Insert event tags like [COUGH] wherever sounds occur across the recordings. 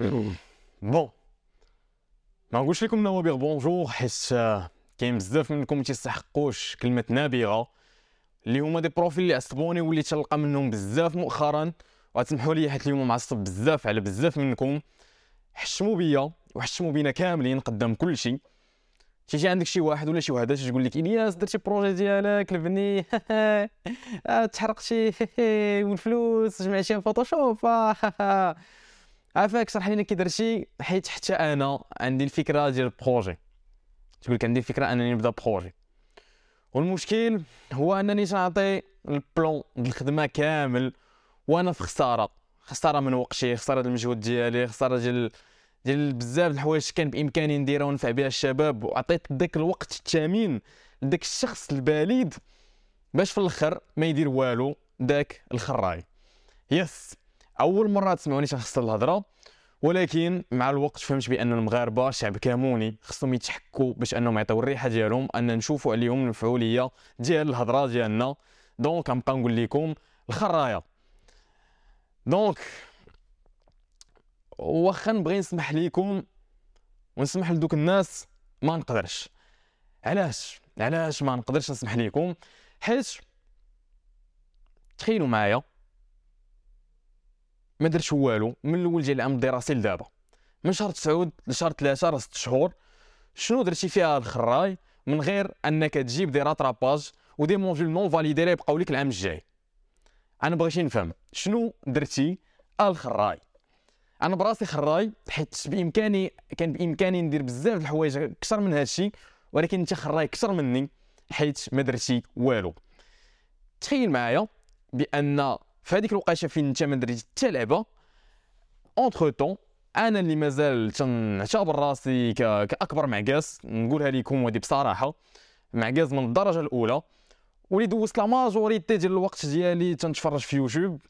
Bon ما نقولش لكم نوابغ bonjour حيت كاين بزاف منكم تيستحقوش كلمه نابغه اللي هما des profils اللي عصبوني واللي تلقى منهم بزاف مؤخرا وتسمحوا لي حيت اليوم معصب بزاف على بزاف منكم حشموا بيا وحشموا بينا كاملين قدام كل شيء تيجي عندك شي واحد ولا شي وحده تقول لك الياس درتي projet ديالك البني تحرقتي والفلوس جمعتي Photoshop عافاك شرح لينا كي درتي حيت حتى أنا عندي الفكرة ديال ال projet. تقول لك عندي الفكرة أنني نبدأ projet والمشكل هو أنني تنعطي ال plan الخدمة كامل وأنا في خسارة. خسارة من وقتي خسارة المجهود ديالي خسارة ديال ديال بزاف الحوايج كان بإمكاني نديرها ونفع بها الشباب وعطيت داك الوقت الثمين لداك الشخص البليد باش في الأخر ما يدير والو داك الخراي. Yes. أول مرة تسمعوني تنخسر الهضرة ولكن مع الوقت فهمت بأن المغاربة شعب كاموني خصهم يتحكوا باش أنهم يعطيو الريحة ديالهم أن نشوفوا عليهم المفعوليه ديال الهضرة ديالنا. Donc غنبقى نقول لكم الخرايه donc واخا نبغي نسمح لكم ونسمح لدوك الناس ما نقدرش. علاش؟ علاش ما نقدرش نسمح لكم؟ حيت تخيلوا معايا ما درتش والو. من الأول ديال العام الدراسي لدابا. من شهر 9 لشهر 3 راه 6 شهور. شنو درتي فيها الخراي؟ من غير أنك تجيب دي راتراباج ودي مونجول نون فاليدي يبقاو لك العام الجاي. أنا بغيتي نفهم شنو درتي الخراي؟ أنا براسي خراي حيت بإمكاني كان بإمكاني ندير بزاف الحوايج أكثر من هادشي ولكن أنت خراي أكثر مني حيت ما درتي والو. تخيل معايا بأن في الوقيته فين انت ما درتي حتى لعبه. Entre-temps أنا اللي مازال تنعتبر راسي كأكبر معگاز. نقولها لكم وهذه بصراحة. معگاز من الدرجة الأولى. ولي دوزت la majorité ديال الوقت ديالي تنتفرج في يوتيوب.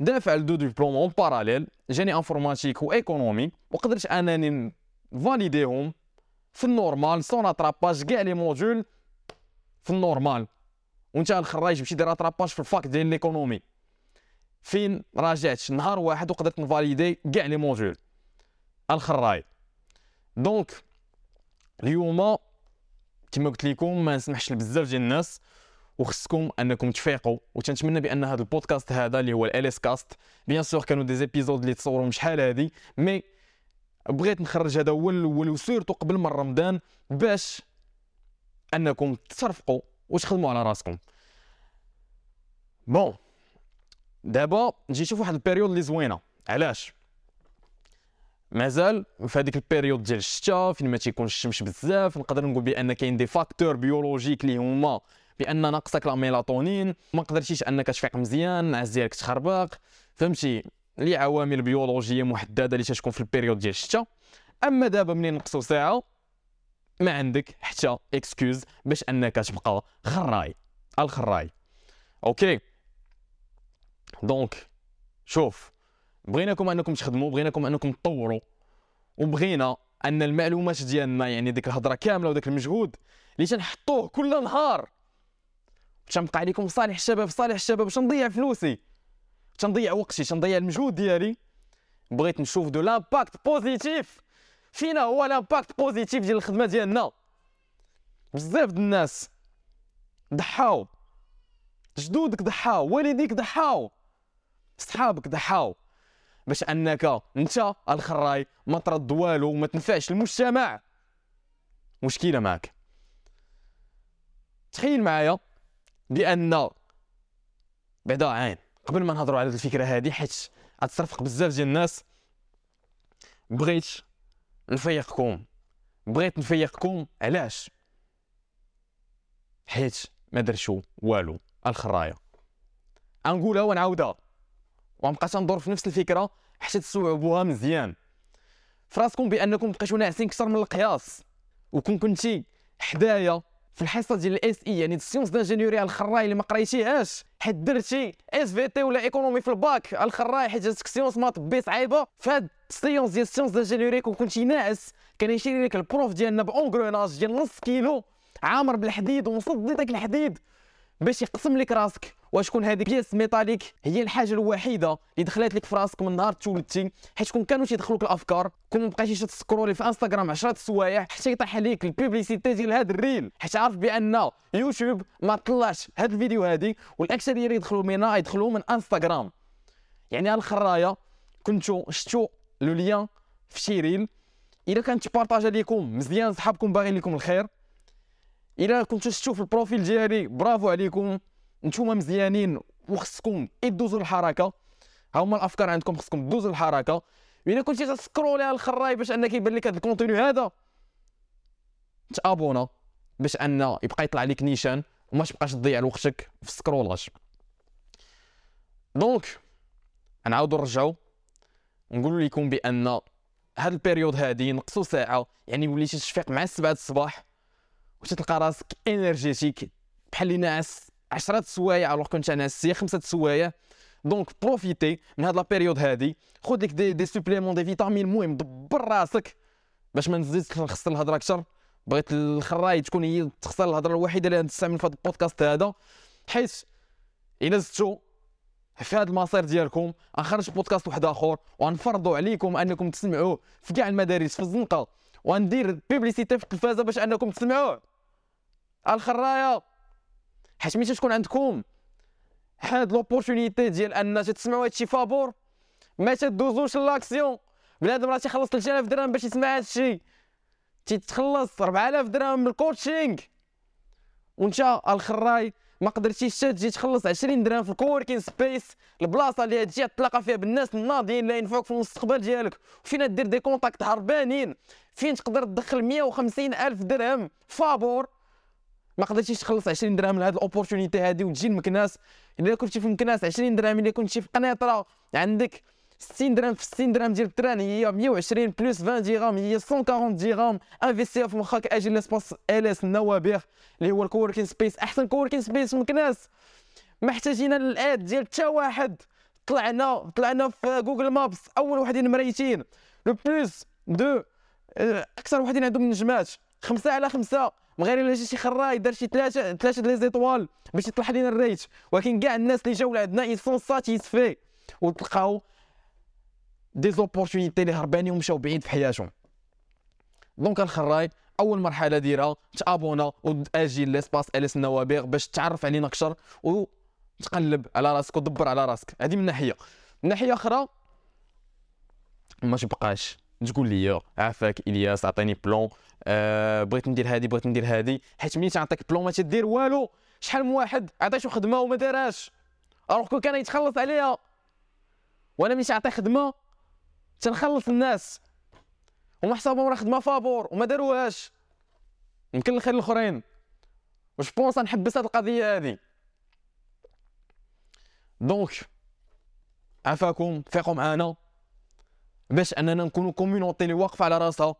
دافع ل deux diplômes en parallèle جاني informatique و économie. وقدرت أنني نفاليديهم في ال normale sans rattrapage كاع les modules في ال normale. وانت الخراي باش دير rattrapage في ال fac ديال l'économie فين راجعت نهار واحد وقدرت نفاليدي كاع les modules. الخراي donc اليوم كما قلت لكم ما نسمحش لبزاف ديال الناس وخصكم أنكم تفيقوا. وتنتمنى بأن هذا البودكاست هذا اللي هو LS Cast bien sûr كانوا des épisodes اللي تصوروا شحال هذه mais بغيت نخرج هذا هو الأول و surtout قبل من رمضان باش أنكم ترفقوا وتخدموا على راسكم. bon دابا نجي نشوف واحد ال période اللي زوينة. علاش؟ مازال في هذيك ال période ديال الشتاء فين ما تيكونش الشمس بزاف نقدر نقول بأن كاين des facteurs biologiques اللي هما بأن ناقصك la mélatonine ما قدرتيش أنك تفيق مزيان النعاس ديالك تخربق فهمتي؟ لي عوامل بيولوجية محددة اللي تتكون في ال période ديال الشتاء أما دابا منين نقصوا ساعة ما عندك حتى excuse باش أنك تبقى خراي الخراي. okay؟ donc شوف بغيناكم أنكم تخدموا بغيناكم أنكم تطوروا وبغينا أن المعلومات ديالنا يعني ديك الهضرة كاملة وداك المجهود اللي تنحطوه كل نهار. تنبقى عليكم صالح الشباب صالح الشباب باش نضيع فلوسي تنضيع وقتي تنضيع المجهود ديالي. بغيت نشوف de l'impact positif فينا هو l'impact positif ديال الخدمة ديالنا. بزاف د الناس ضحاو جدودك ضحاو والديك ضحاو صحابك ضحاو باش انك انت الخراي ما ترد والو وما تنفعش المجتمع. مشكلة معك تخيل معايا بأن بعدا عين قبل ما نهضروا على الفكرة هذه حيت غترفق بزاف ديال الناس بغيت نفيقكم. بغيت نفيقكم علاش؟ حيت ما درتو والو الخراية. غنقولها ونعاودها. وغنبقى تندور في نفس الفكرة حتى تستوعبوها مزيان. فراسكم بأنكم بقيتو ناعسين أكثر من القياس. وكون كنتي حدايا في الحصة ديال ال SI يعني ال sciences d'ingénierie على الخراي اللي ما قريتيهاش حيت درتي SVT ولا économie في تي ولا إيكونومي في الباك على الخراي حيت جاتك sciences maths B صعيبه فهاد ال séance ديال ال sciences d'ingénierie كون كنتي ناعس كان يشري لك ال prof ديالنا b engrenage ديال نص كيلو عامر بالحديد ومصدي داك الحديد. باش يقسم لك راسك. وشكون هذيك pièce métallique؟ هي الحاجة الوحيدة اللي دخلت لك في راسك من نهار تولدتي. حيت كون كانوا تيدخلوك الأفكار كون ما t scrolli في إنستغرام 10 سوايع حتى يطيح عليك ال publicité ديال هذا ال reel. حيت عارف بأن يوتيوب ما طلعش هذا الفيديو هذه والأكثرية اللي يدخلوا منها يدخلوا من إنستغرام. يعني الخرايه كنتو شفتوا le lien في شي reel. كانت t partagea ليكم مزيان صحابكم باغيين لكم الخير. الا كنتو شفتوا في ال profil ديالي برافو عليكم. نتوما مزيانين وخصكم دوزوا الحركة. ها هما الأفكار عندكم خصكم دوزوا الحركة. الا كنتي t scrolli على الخراي باش أنك يبان لك هذا ال contenu هذا. t'abonna باش أن يبقى يطلع لك نيشان وما تبقاش تضيع وقتك في ال scrollage donc نعاودو نرجعو. نقول لكم بأن هاد ال période هادي نقصو ساعة. يعني وليتي تتفيق مع السبعة الصباح. وتتلقى راسك énergétique بحال اللي ناعس 10 سوايع alors كنت ناسي خمسة سوايع. donc profiti من هاد la période هادي. خذ لك des, des suppléments, des vitamines المهم دبر راسك. باش ما نزيدش نخسر الهضرة أكثر بغيت الخراي تكون هي تخسر الهضرة الوحيدة اللي نستعمل في هذا البودكاست هذا. حيت إلا زدتو في هذا المسار ديالكم غنخرج بودكاست واحد آخر وغنفرضوا عليكم أنكم تسمعوه في كاع المدارس في الزنقة وندير publicité في التلفازه باش أنكم تسمعوه. الخرايه حيت ملي تكون عندكم؟ هاد l'opportunité ديال أن تسمعوا هادشي فابور ما تدوزوش l'occasion. بنادم راه تيخلص 3000 درهم باش يسمع هادشي. تيتخلص 4000 درهم من ال coaching. وانت الخراي ما قدرتيش تجي تخلص 20 درهم في ال coworking space البلاصة اللي تجي تلاقى فيها بالناس الناضيين اللي ينفعوك في المستقبل ديالك. وفين دير des contacts هربانين؟ فين تقدر تدخل 150 ألف درهم؟ فابور. ما قدرتيش تخلص 20 درهم لهاد ال opportunité هادي وتجي لمكناس إلا كنتي في مكناس 20 درهم إلا كنتي في قنيطره عندك 60 درهم في 60 درهم ديال ال train هي 120 plus 20 درهم هي 140 درهم investi ها في مخك أجي l'espace LS النوابغ اللي هو ال coworking space. أحسن coworking space في مكناس محتاجين l'aide ديال حتى واحد. طلعنا طلعنا في Google Maps أول وحدين méritants le plus دو أكثر وحدين عندهم نجمات خمسة على خمسة. غير إلا جا شي خراي دار شي ثلاثة ثلاثة les étoiles باش يطلع لينا ال rate. ولكن كاع الناس اللي جاو لعندنا ils sont satisfaits وتلقاو des opportunités اللي هربانين ومشاو بعيد في حياتهم donc الخراي اول مرحله ديرها t'abonna واجي l'espace LS النوابغ باش تعرف علينا أكثر وتقلب على راسك ودبر على راسك هذه من ناحيه من ناحيه أخرى ما تبقاش تقول لي عافاك إلياس عطيني plan آه بغيت ندير هادي بغيت ندير هادي. حيت ملي تعطيك plan ما تدير والو. شحال من واحد عطيتو خدمة وما دارهاش كون كان يتخلص عليها. وأنا ملي تعطي خدمة تنخلص الناس. هما حسابهم راه خدمة فابور وما داروهاش. يمكن الخير الاخرين واش je pense نحبس هاد القضية هادي. donc عافاكم. فيقوا معانا باش أننا نكونوا community اللي واقفه على راسها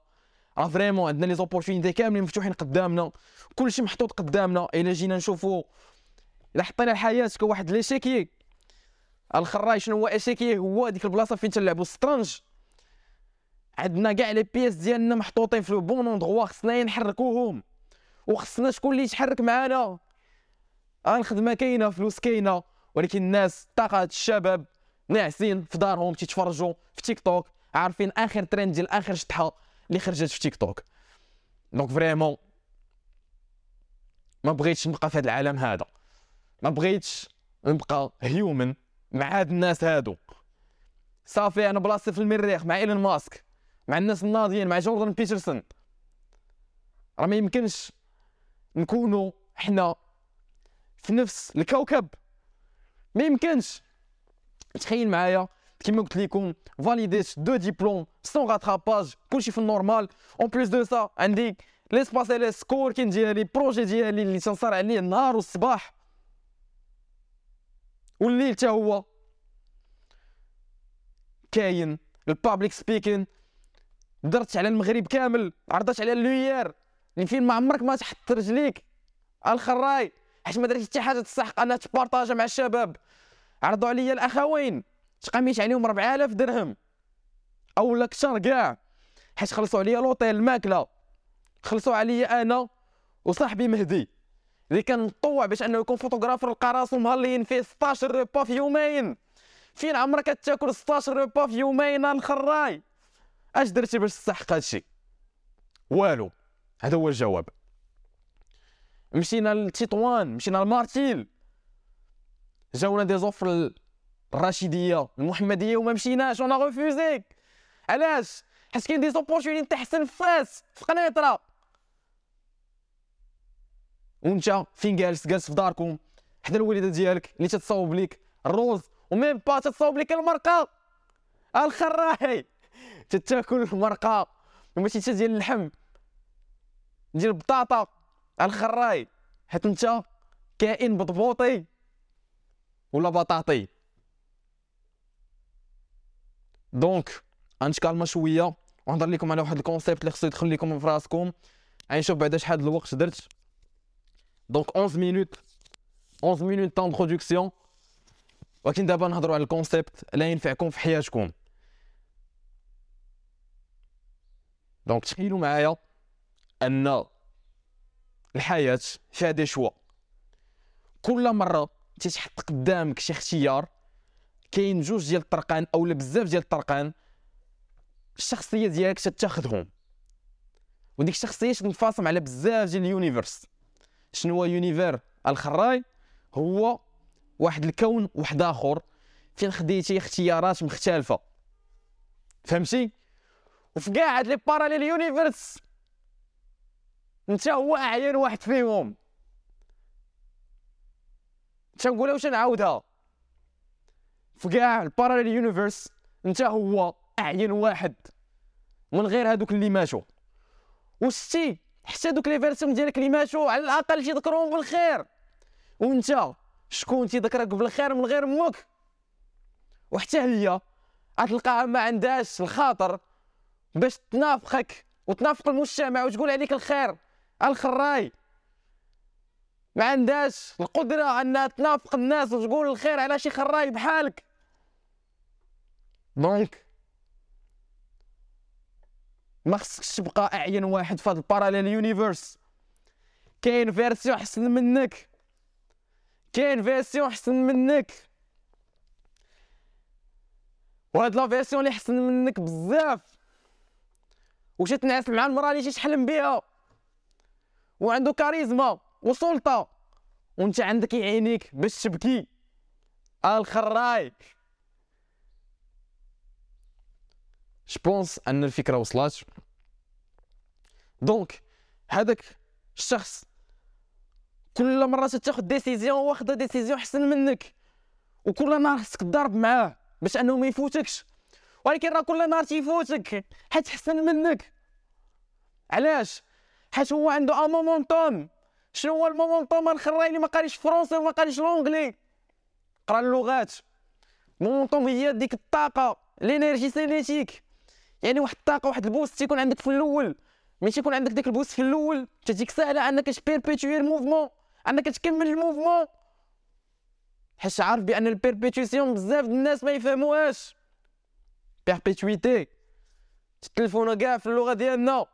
راه vraiment عندنا les opportunités كاملين مفتوحين قدامنا. كلشي محطوط قدامنا. إلا جينا نشوفوا إلا حطينا الحياة كواحد l'échiquier الخراي شنو هو échiquier هو ديك البلاصة فين تلعبوا؟ السطرنج عندنا كاع les pièces ديالنا محطوطين في bon endroit خصنا نحركوهم وخصنا شكون اللي يتحرك معانا؟ الخدمه كاينة فلوس كاينة. ولكن الناس طاقات الشباب ناعسين في دارهم. تيتفرجوا في تيك توك عارفين آخر ترند ديال آخر شطحة اللي خرجت في TikTok donc vraiment ما بغيتش نبقى في هذا العالم هذا. ما بغيتش نبقى human مع هاد الناس هادو. صافي أنا بلاصتي في المريخ مع إيلون ماسك مع الناس الناضيين مع جوردن بيترسون. راه ما يمكنش نكونوا حنا في نفس الكوكب. ما يمكنش. تخيل معايا كيما قلت لكم valid يت deux diplômes sans rattrapage كلشي في ال normal en plus de ça عندي l'espace LS coworking ديالي projet ديالي اللي تنصار عليه النهار والصباح والليل حتى هو كاين ال public speaking درت على المغرب كامل عرضت على اللويير اللي فين ما عمرك ما تحط رجليك الخراي حيت ما درتي حتى حاجة تستحق انها ت partager مع الشباب عرضوا عليا الاخوين تقاميت عليهم 4000 درهم. أو أكثر كاع. حيت خلصوا عليا لوطيل الماكلة. خلصوا عليا أنا وصاحبي مهدي. اللي كان مطوع باش أنه يكون photographer لقى راسو فيه 16 repas في يومين. فين عمرك تاكل 16 repas في يومين الخراي؟ أش درتي باش تستحق هادشي؟ والو هذا هو الجواب. مشينا لتطوان مشينا لمارتيل. جاونا des offres الرشيديه المحمدية وما مشيناش on a refusé علاش؟ حيت كاين des opportunités أحسن فاس في قنيطرة. وانت فين جالس؟ جالس في داركم. حدا الوالده ديالك اللي تتصاوب ليك الروز و même pas تتصاوب ليك المرقة. الخراي تتاكل المرقة. وماشي حتى ديال اللحم. ديال البطاطا الخراي. حيت انت كائن بطبوطي. ولا بطاطي. donc غنت calme ا شوية ونهضر لكم على واحد ال concept اللي خصو يدخل لكم في راسكم غنشوف بعدا شحال الوقت درت donc 11 minutes 11 minutes d'introduction ولكن دابا نهضروا على ال concept اللي ينفعكم في حياتكم donc تخيلوا معايا ان الحياة فيها des choix كل مره تتحط قدامك شي اختيار كاين جوج ديال الطرقان اولا بزاف ديال الطرقان الشخصية ديالك تتاخذهم وديك الشخصية تنفاصم على بزاف ديال ال universe. شنو هو univers الخراي هو واحد الكون واحد آخر فين خديتي اختيارات مختلفة. فهمتي؟ وفي كاع هاد les parallel universe انت هو أعين واحد فيهم. تنقولها واش نعاودها؟ في كاع ال parallel universe انت هو أعين واحد من غير هادوك اللي ماتوا وستي حتى دوك les versions ديالك اللي ماتوا على الأقل تيذكرهم بالخير. وانت شكون تيذكرك بالخير من غير أمك؟ وحتى هي غتلقاها ما عندهاش الخاطر باش تنافقك وتنافق المجتمع وتقول عليك الخير الخراي. ما عندهاش القدرة أنها تنافق الناس وتقول الخير على شي خراي بحالك. donc ما خصكش تبقى أعين واحد في هذا ال parallel universe كاين version أحسن منك. كاين version أحسن منك. وهاد la version اللي أحسن منك بزاف. وش تنعس مع المرأة اللي تحلم بها وعنده كاريزما وسلطة. وانت عندك يعينيك باش تبكي. je pense أن الفكرة وصلات donc هذاك الشخص كل مرة تاخذ décision واخد décision أحسن منك. وكل نهار خصك تضرب معاه باش أنه ما يفوتكش. ولكن راه كل نهار تيفوتك. حيت احسن منك. علاش؟ حيت هو عنده un momentum شنو هو ال momentum الخراي اللي ما قاريش français وما قاريش l'anglais قرا اللغات. momentum هي ديك الطاقة l'énergie cinétique يعني واحد الطاقة واحد ال boost تيكون عندك في الأول. ملي تيكون عندك ديك ال boost في الأول تجيك سهله أنك ت perpétuer ال mouvement أنك تكمل ال mouvement حيت عارف بأن ال perpétuation بزاف الناس ما يفهموهاش. perpétuité التليفون كاع في اللغة ديالنا.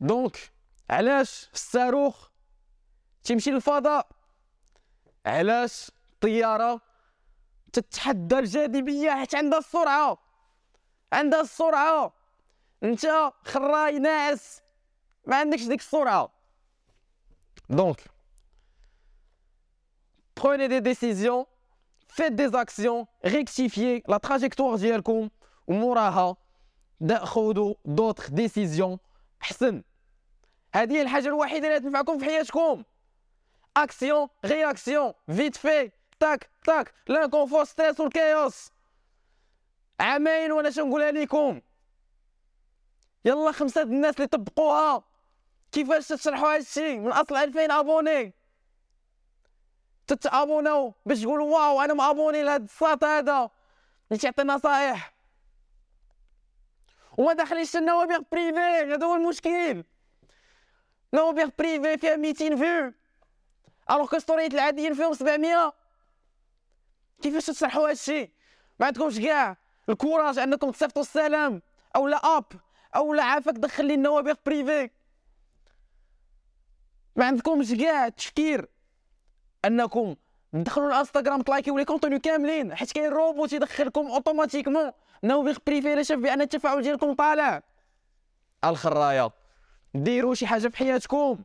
donc علاش الصاروخ تيمشي للفضاء؟ علاش الطياره تتحدى الجاذبيه حيت عندها السرعة. عندها السرعة. انت خراي ناعس ما عندكش ديك السرعة. donc prenez des décisions faites des actions rectifiez la trajectoire ديالكم وموراها خذوا d'autres décisions أحسن. هذه الحاجة الوحيدة اللي تنفعكم في حياتكم. action réaction vite fait tac tac l'inconfort stress وال chaos عامين وأنا شنقولها لكم يلا خمسة الناس اللي طبقوها كيفاش تشرحوا هادشي من اصل 2000 abonnés تتابوناو باش تقولوا واو أنا مابوني لهاد الساط هذا اللي تيعطي نصايح وما داخلينش النوابغ privé هذا هو المشكل نوابغ privé فيها 200 vues alors que ستوريات العاديين فيهم 700 كيفاش تشرحوا هادشي؟ ما عندكمش كاع ال courage انكم تصيفطوا السلام أو لا اب أو لا عافاك دخل لي النوابغ privé. ما عندكمش كاع التفكير انكم تدخلوا الانستغرام تلايكيو les contenus كاملين حيت كاين روبوت يدخلكم automatiquement. نوابغ privé الا شاف بأن التفاعل ديالكم طالع. الخرايه ديروا شي حاجة في حياتكم.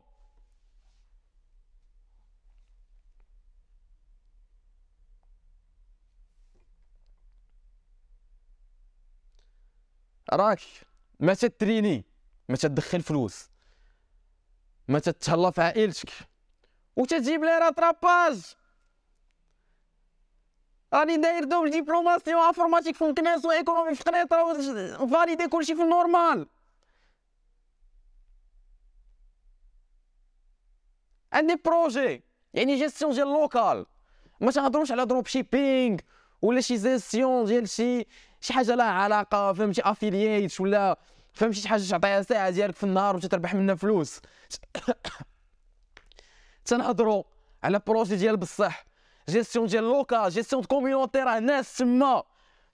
راك. ما تتريني ما تدخل فلوس. ما تتهلا في عائلتك. وتجيب لي rattrapage. راني داير double diplomation informatique في مكناس و économie في قنيطره validé كلشي في ال normale. عندي projet. يعني جيستيون ديال local. ما تهضروش على dropshipping ولا شي جيستيون ديال شي شي حاجة لها علاقة فهمتي؟ affiliate ولا فهمتي شي حاجة تعطيها ساعة ديالك في النهار وتتربح منها فلوس. [COUGHS] تنهضروا على projet ديال بصح. جيستيون ديال local gestion community راه ناس تما.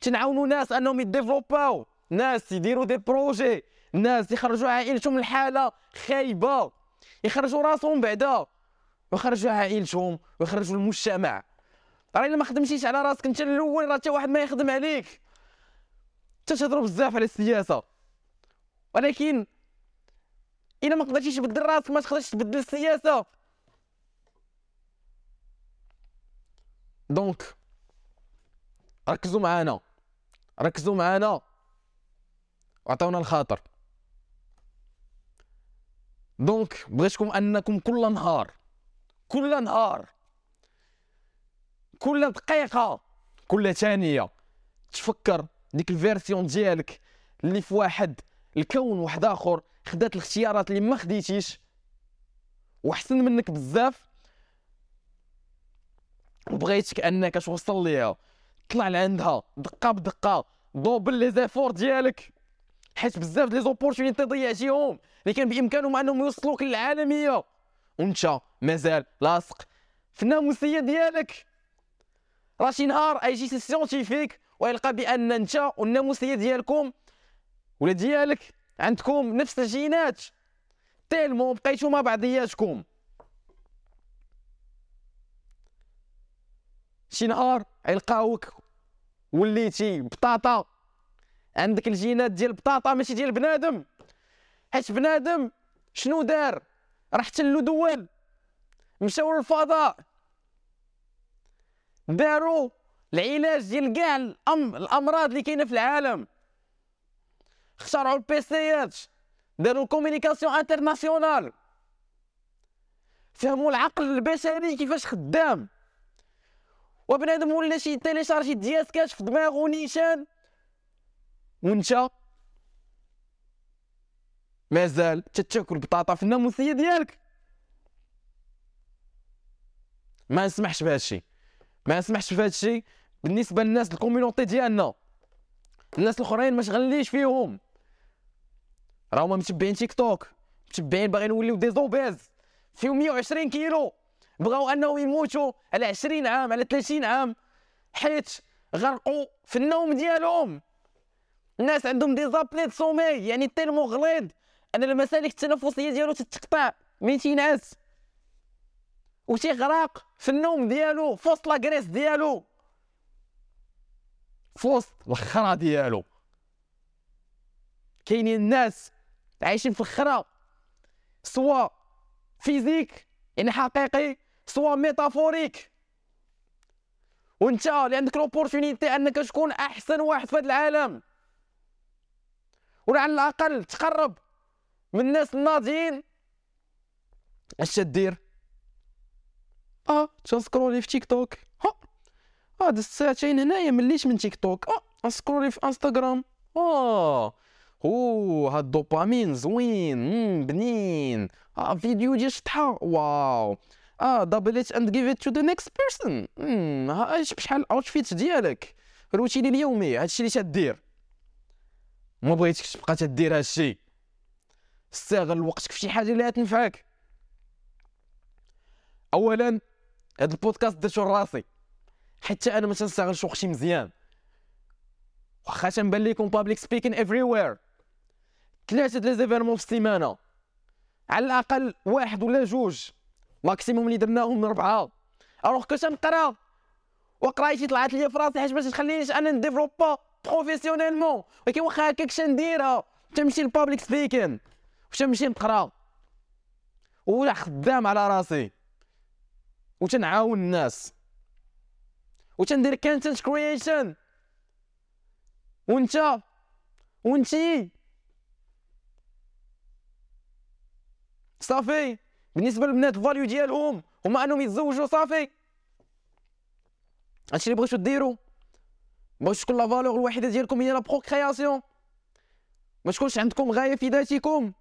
تنعاونوا ناس أنهم يديفلوباو. ناس يديروا des projets ناس يخرجوا عائلتهم من حاله خايبة. يخرجوا راسهم بعدا. ويخرجوا عائلتهم ويخرجوا المجتمع. راه الا ما خدمتيش على راسك. انت الأول راه حتى واحد ما يخدم عليك. تهضروا بزاف على السياسة. ولكن إلا ما قدرتيش تبدل راسك ما تقدرش تبدل السياسة. دونك ركزوا معانا. ركزوا معانا. وعطونا الخاطر. donc بغيتكم أنكم كل نهار كل نهار كل دقيقة كل ثانية تفكر ديك ال version ديالك اللي في واحد الكون واحد آخر خدات الاختيارات اللي ما خديتيش. وحسن منك بزاف. وبغيتك أنك توصل ليها. طلع لعندها دقة بدقة. double les efforts ديالك. حيت بزاف les opportunités ضيعتيهم. اللي كان بإمكانهم أنهم يوصلوك للعالمية. وأنت مازال لاصق في الناموسية ديالك. راه شي نهار ايجي شي scientifique ويلقى بأن أنت والناموسيه ديالكم ولا ديالك عندكم نفس الجينات tellement بقيتو مع بعضياتكم. شي نهار يلقاوك وليتي بطاطا. عندك الجينات ديال البطاطا ماشي ديال بنادم. حيت بنادم شنو دار؟ راه احتلوا دول. مشاو للفضاء. داروا العلاج ديال كاع الأم... الأمراض اللي كاينة في العالم. اخترعوا البيسيات داروا ال communication internationale فهموا العقل البشري كيفاش خدام. وبنادم ولا شي télécharger دياسكات في دماغه نيشان. وانت؟ مازال تتاكل بطاطا في الناموسية ديالك. ما نسمحش بهذا الشيء ما نسمحش بهذا الشيء بالنسبة للناس ال community ديالنا. الناس الأخرين ما شغلنيش فيهم. راهما متبعين تيك توك متبعين باغيين نوليو des obèses فيهم 120 كيلو. بغاو أنهم يموتوا على 20 عام على 30 عام. حيت غرقوا في النوم ديالهم. الناس عندهم des apnées sommeil يعني tellement غليظ أن المسالك التنفسية ديالو تتقطع. من تينعس و تيغرق في النوم ديالو في وسط la graisse ديالو. في وسط الخرا ديالو. كاينين الناس عايشين في الخرا soit physique يعني حقيقي soit métaphorique. وانت اللي عندك l'opportunité انك تكون احسن واحد في هذا العالم. ولا على الاقل تقرب من الناس الناضيين اش تدير؟ آه تنسكرولي في تيك توك. ها. آه دزت ساعتين هنايا مليش من تيك توك آه نسكرولي في إنستغرام. آه أوه هاد الدوبامين زوين مم بنين. آه فيديو ديال شطحة. واو. آه double it and give it to the next person اش بشحال ال outfit ديالك؟ روتيني اليومي هادشي اللي تدير. ما بغيتكش تبقى تدير هادشي. استغل وقتك في شي حاجة اللي تنفعك اولا هاد البودكاست درتو لراسي. حتى أنا ما تنستغلش وقتي مزيان. واخا تنبان لكم public speaking everywhere ثلاثة les événements في السيمانة. على الأقل واحد ولا جوج. maximum اللي درناهم ربعة. alors que تنقرا. وقرايتي طلعت لي في راسي حيت باش تخلينيش أنا نديفلوبا professionnellement ولكن واخا هكاك شنديرها تمشي لل public speaking وتمشي نقرا. ولا خدام على راسي. وتنعاون الناس. وتندير content creation وانت وانتي صافي بالنسبة للبنات ال value ديالهم هما انهم يتزوجوا صافي هادشي اللي بغيتو ديروا بغيتو تكون la valeur الوحيده ديالكم هي la procréation ما تكونش عندكم غايه في ذاتكم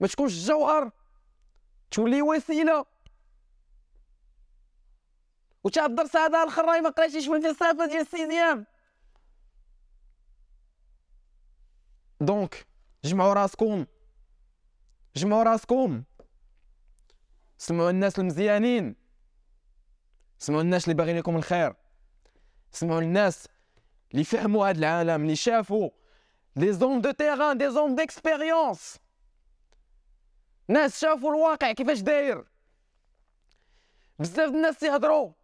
ما تكونش الجوهر تولي وسيله وتا الدرس هذا الخراي ما قريتيش في الفلسفه ديال ال sixième donc جمعوا راسكم. جمعوا راسكم. سمعوا الناس المزيانين. سمعوا الناس اللي باغيين لكم الخير. سمعوا الناس اللي فهموا هذا العالم اللي شافوا des gens de terrain des gens d'expérience ناس شافوا الواقع كيفاش داير. بزاف الناس تيهضروا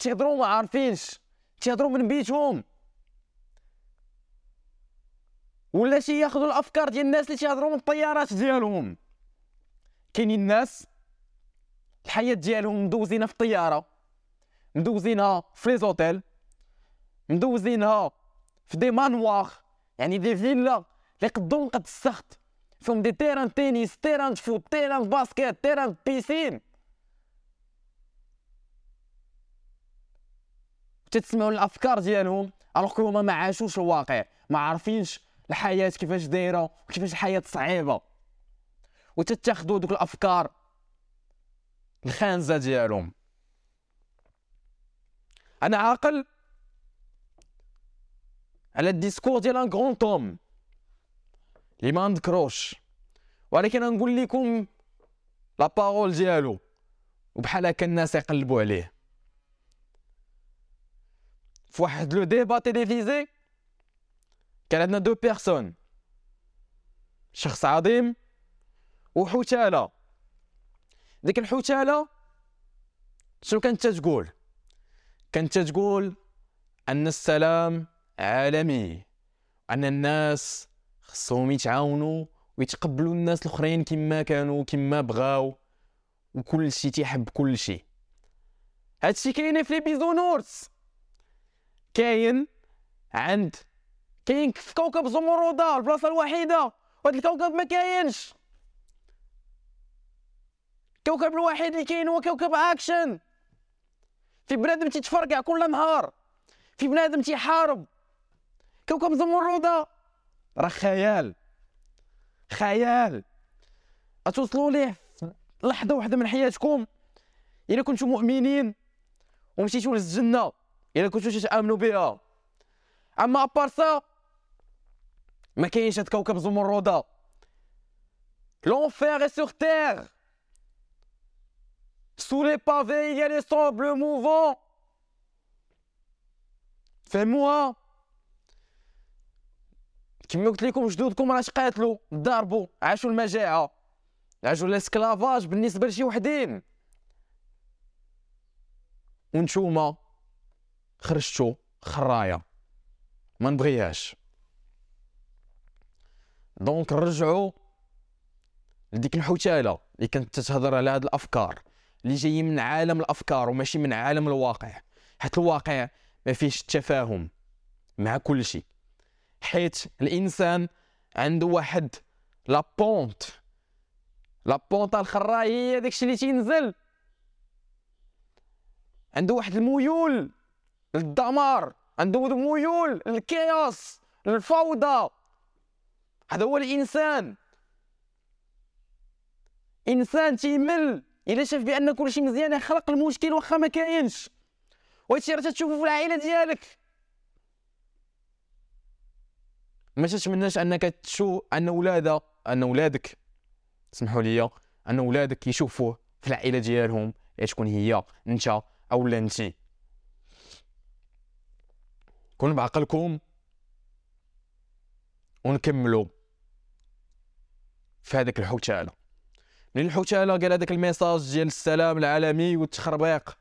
تيهضروا ما عارفينش تيهضروا من بيتهم. ولا شي ياخذوا الأفكار ديال الناس اللي تيهضروا من الطيارات ديالهم. كاينين الناس الحياة ديالهم مدوزينها في الطيارة مدوزينها في les hôtels مدوزينها في des manoirs يعني des villas اللي قدهم قد السخط. فيهم des terrains tennis terrain foot terrain basket terrain piscine. تتسمعوا الأفكار ديالهم. alors هما ما عاشوش الواقع ما عارفينش الحياة كيفاش دايرة وكيفاش الحياة صعيبة. وتتاخذوا دوك الأفكار الخانزة ديالهم. أنا عاقل على ال discours ديال un grand homme اللي ما نذكروش. ولكن نقول لكم la parole ديالو. وبحال هكا الناس يقلبوا عليه. في واحد le débat télévisé كان عندنا deux personnes شخص عظيم وحتاله ديك الحتاله شنو كانت تتقول كانت تتقول ان السلام عالمي ان الناس خصهم يتعاونوا ويتقبلوا الناس الاخرين كما كانوا كما بغاو وكل شيء تيحب كل شيء هادشي كاين في لي بيزونورس كاين عند كاين في كوكب زمرده البلاصة الوحيدة وهاد الكوكب ما كاينش. الكوكب الوحيد اللي كاين هو كوكب أكشن. في بنادم تيتفرقع كل نهار. في بنادم تيحارب. كوكب زمرده راه خيال. خيال. اتوصلوا ليه لحظة واحدة من حياتكم؟ إلا كنتم مؤمنين ومشيتوا للجنة. الا كنتو تامنوا بها أما ابار سا ما كاينش هاد كوكب زمرده لونفير سور تير Sous les pavés, il y a les. فهموها كما قلت لكم جدودكم راه قاتلوا ضربوا عاشوا المجاعه عاشوا الاسكلافاج بالنسبة لشي وحدين ونتوما خرجتوا خرايه ما نبغيهاش. donc نرجعوا لديك الحتاله اللي كانت تتهضر على هاد الأفكار اللي جايين من عالم الأفكار وماشي من عالم الواقع. حيت الواقع ما فيش التفاهم مع كل شيء. حيت الإنسان عنده واحد la pente. لا بونت الخرا هي داكشي اللي تينزل. عنده واحد الميول. للدمار عنده ميول للكياس للفوضى. هذا هو الإنسان. إنسان تيمل. إلا شاف بأن كلشي مزيان يخلق المشكل واخا ما كاينش. وهادشي راه تشوفو في العائلة ديالك. ما تتمناش أنك تشوف أن ولادة أن ولادك سمحوا لي أن ولادك يشوفوه في العائلة ديالهم تكون هي أنت أو لا أنت. كون بعقلكم ونكملوا في هذاك الحوتاله من الحوتاله قال هذاك الميساج ديال السلام العالمي والتخربيق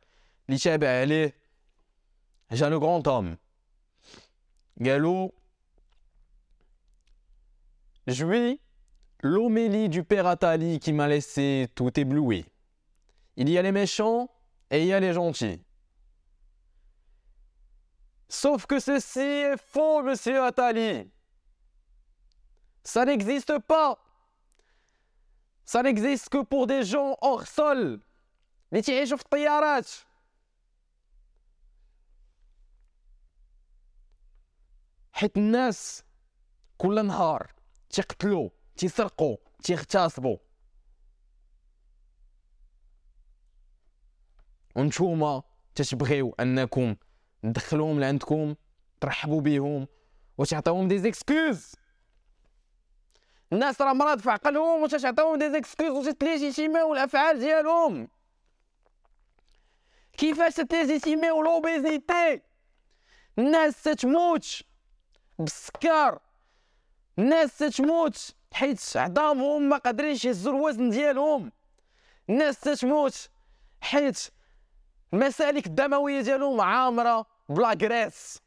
اللي تابع عليه جا لو غران توم قالوا جوي l'homélie du père Atali qui m'a laissé tout ébloui. Il y a les méchants et il y a les gentils. Sauf que ceci est faux, monsieur Attali. Ça n'existe pas. Ça n'existe que pour des gens hors sol. اللي تعيشوا في الطيارات حيت الناس كل نهار تيقتلوا تيسرقوا تيغتصبوا وانتوما تتبغيو انكم تدخلوهم لعندكم ترحبوا بهم وتعطيوهم دي زيكسكوز. الناس راه مرض في عقلهم واش تعطيوهم دي زيكسكوز وتتليجيتيميو الافعال ديالهم. كيفاش تتليجيتيميو l'obésité الناس تتموت بالسكر. الناس تتموت حيت عظامهم ما قادرينش يهزوا الوزن ديالهم. الناس تتموت حيت المسالك الدموية ديالهم عامرة ب la graisse.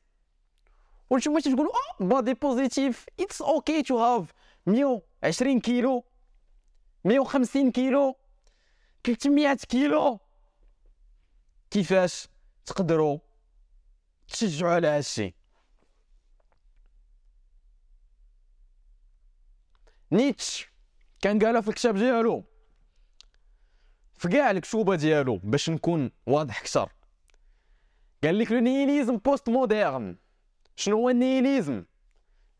وأنتم تقولوا؟ آه body positive it's okay to have 120 كيلو 150 كيلو 300 كيلو. كيفاش تقدروا تشجعوا على هادشي نيتش كان قالها في الكتاب ديالو. في كاع الكتوبه ديالو باش نكون واضح أكثر. قال لك le nihilisme post-moderne شنو هو ال nihilisme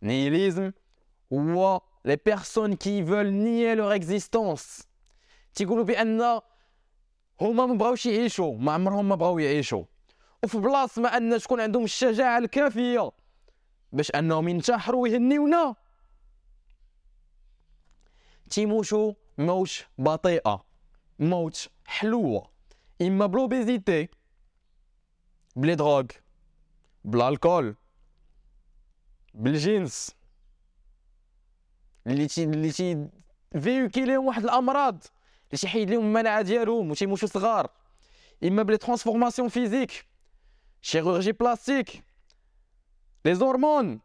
nihilisme هو les personnes qui veulent nier leur existence تيقولوا بأن هما ما بغاوش يعيشوا ما عمرهم ما بغاو يعيشوا. وفي بلاصة ما أن تكون عندهم الشجاعة الكافية باش أنهم ينتحروا ويهنيونا. تيموتوا موت بطيئة. موت حلوة اما ب l'obésité ب les drogues ب ال alcool بالجنس اللي تي اللي تي فيوكيليهم واحد الامراض اللي تيحيد لهم المناعه ديالهم وتيموتوا صغار اما ب les transformations physiques chirurgie plastique les hormones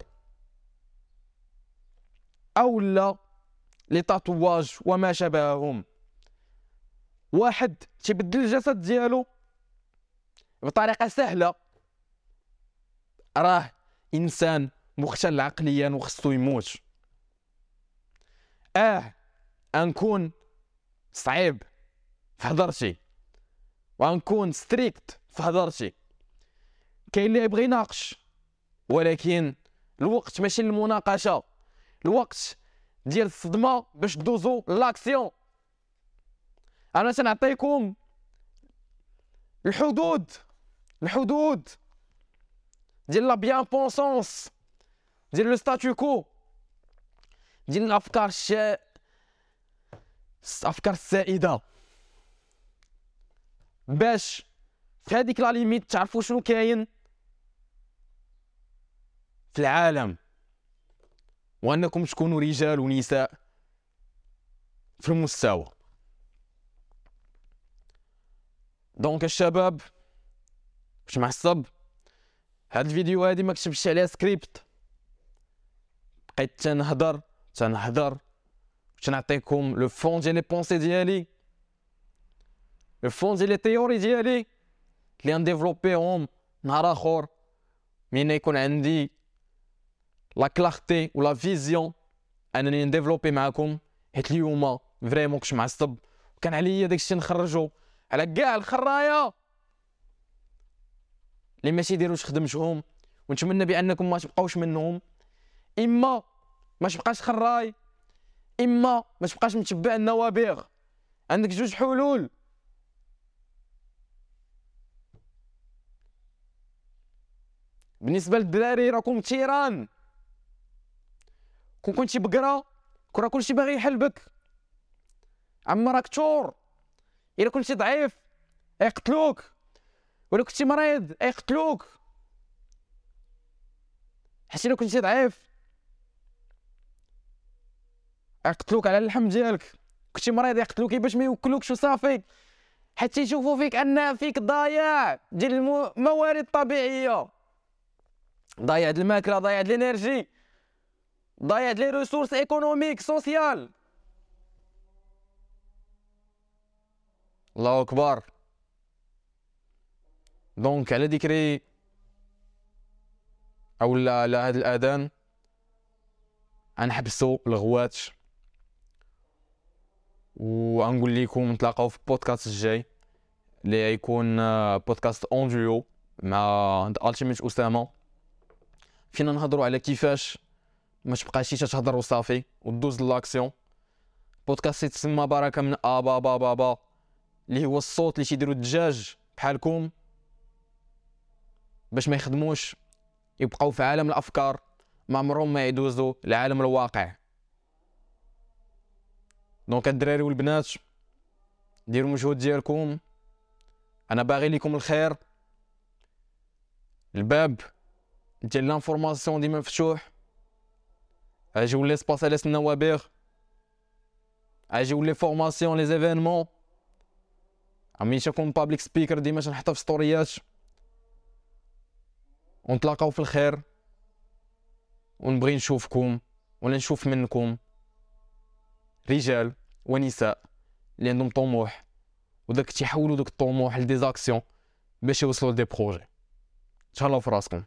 أو لا les tatouages وما شابههم واحد تيبدل الجسد ديالو بطريقة سهلة. راه إنسان مختل عقليا وخصو يموت. آه انكون صعيب في هضرتي. وغنكون ستريكت في هضرتي. كاين اللي يبغي يناقش ولكن الوقت ماشي للمناقشه الوقت ديال الصدمة باش دوزو l'action. أنا تنعطيكم الحدود الحدود. ديال la bien-pensance ديال le statu quo ديال الأفكار الشا الأفكار السائدة. باش في هذيك la limite تعرفوا شنو كاين في العالم. وأنكم تكونوا رجال ونساء في المستوى. donc الشباب واش معصب هاد الفيديو هادي ما كتبتش عليها سكريبت. بقيت تنهضر تنهضر تنعطيكم le fond ديال les pensées ديالي le fond ديال les théories ديالي اللي غنديفلوبيهم نهار آخر. من يكون عندي la clarté و la vision أنني نديفلوبي معكم حيت اليوم vraiment كنت معصب وكان عليا داكشي نخرجو. على كاع الخرايا اللي ما تيديروش خدمتهم ونتمنى بأنكم ما تبقاوش منهم. إما ما تبقاش خراي إما ما تبقاش متبع النوابغ. عندك جوج حلول. بالنسبة للدراري راكم تيران. كون كنتي بقرا كون راه كلشي باغي يحلبك. عما راك تور. إلا كنتي ضعيف يقتلوك. ولا كنتي مريض يقتلوك. حيت إلا كنتي ضعيف يقتلوك على اللحم ديالك. كنتي مريض يقتلوك باش ما يوكلوكش وصافي. حتى يشوفوا فيك أن فيك ضياع ديال الموارد الطبيعية. ضيع الماكلة ضيع ال énergie ضيع les ressources économiques sociales. الله أكبر. donc على ذكري أو على هذا الآذان. غنحبسوا الغوات وغنقول لكم نتلاقاو في البودكاست الجاي اللي غيكون بودكاست en duo مع Ultimate اسامه فينا نهضروا على كيفاش ما تبقاش تهضر وصافي ودوز l'action بودكاست يتسمى بركة من ابا بابا با اللي هو الصوت اللي تيديروا الدجاج بحالكم باش ما يخدموش يبقاو في عالم الأفكار ما عمرهم ما يدوزوا لعالم الواقع. donc الدراري والبنات ديروا المجهود ديالكم. أنا باغي لكم الخير. الباب ديال l'information ديما مفتوح. أجيو les espaces على النوابغ. أجيو les formations les événements. عمي تكون public speaker ديما تنحطها في ستوريات ونتلاقاو في الخير. ونبغي نشوفكم ولا نشوف منكم. رجال ونساء اللي عندهم طموح. وداك تيحولوا داك الطموح ل des actions باش يوصلوا ل des projets. تهلاو في راسكم.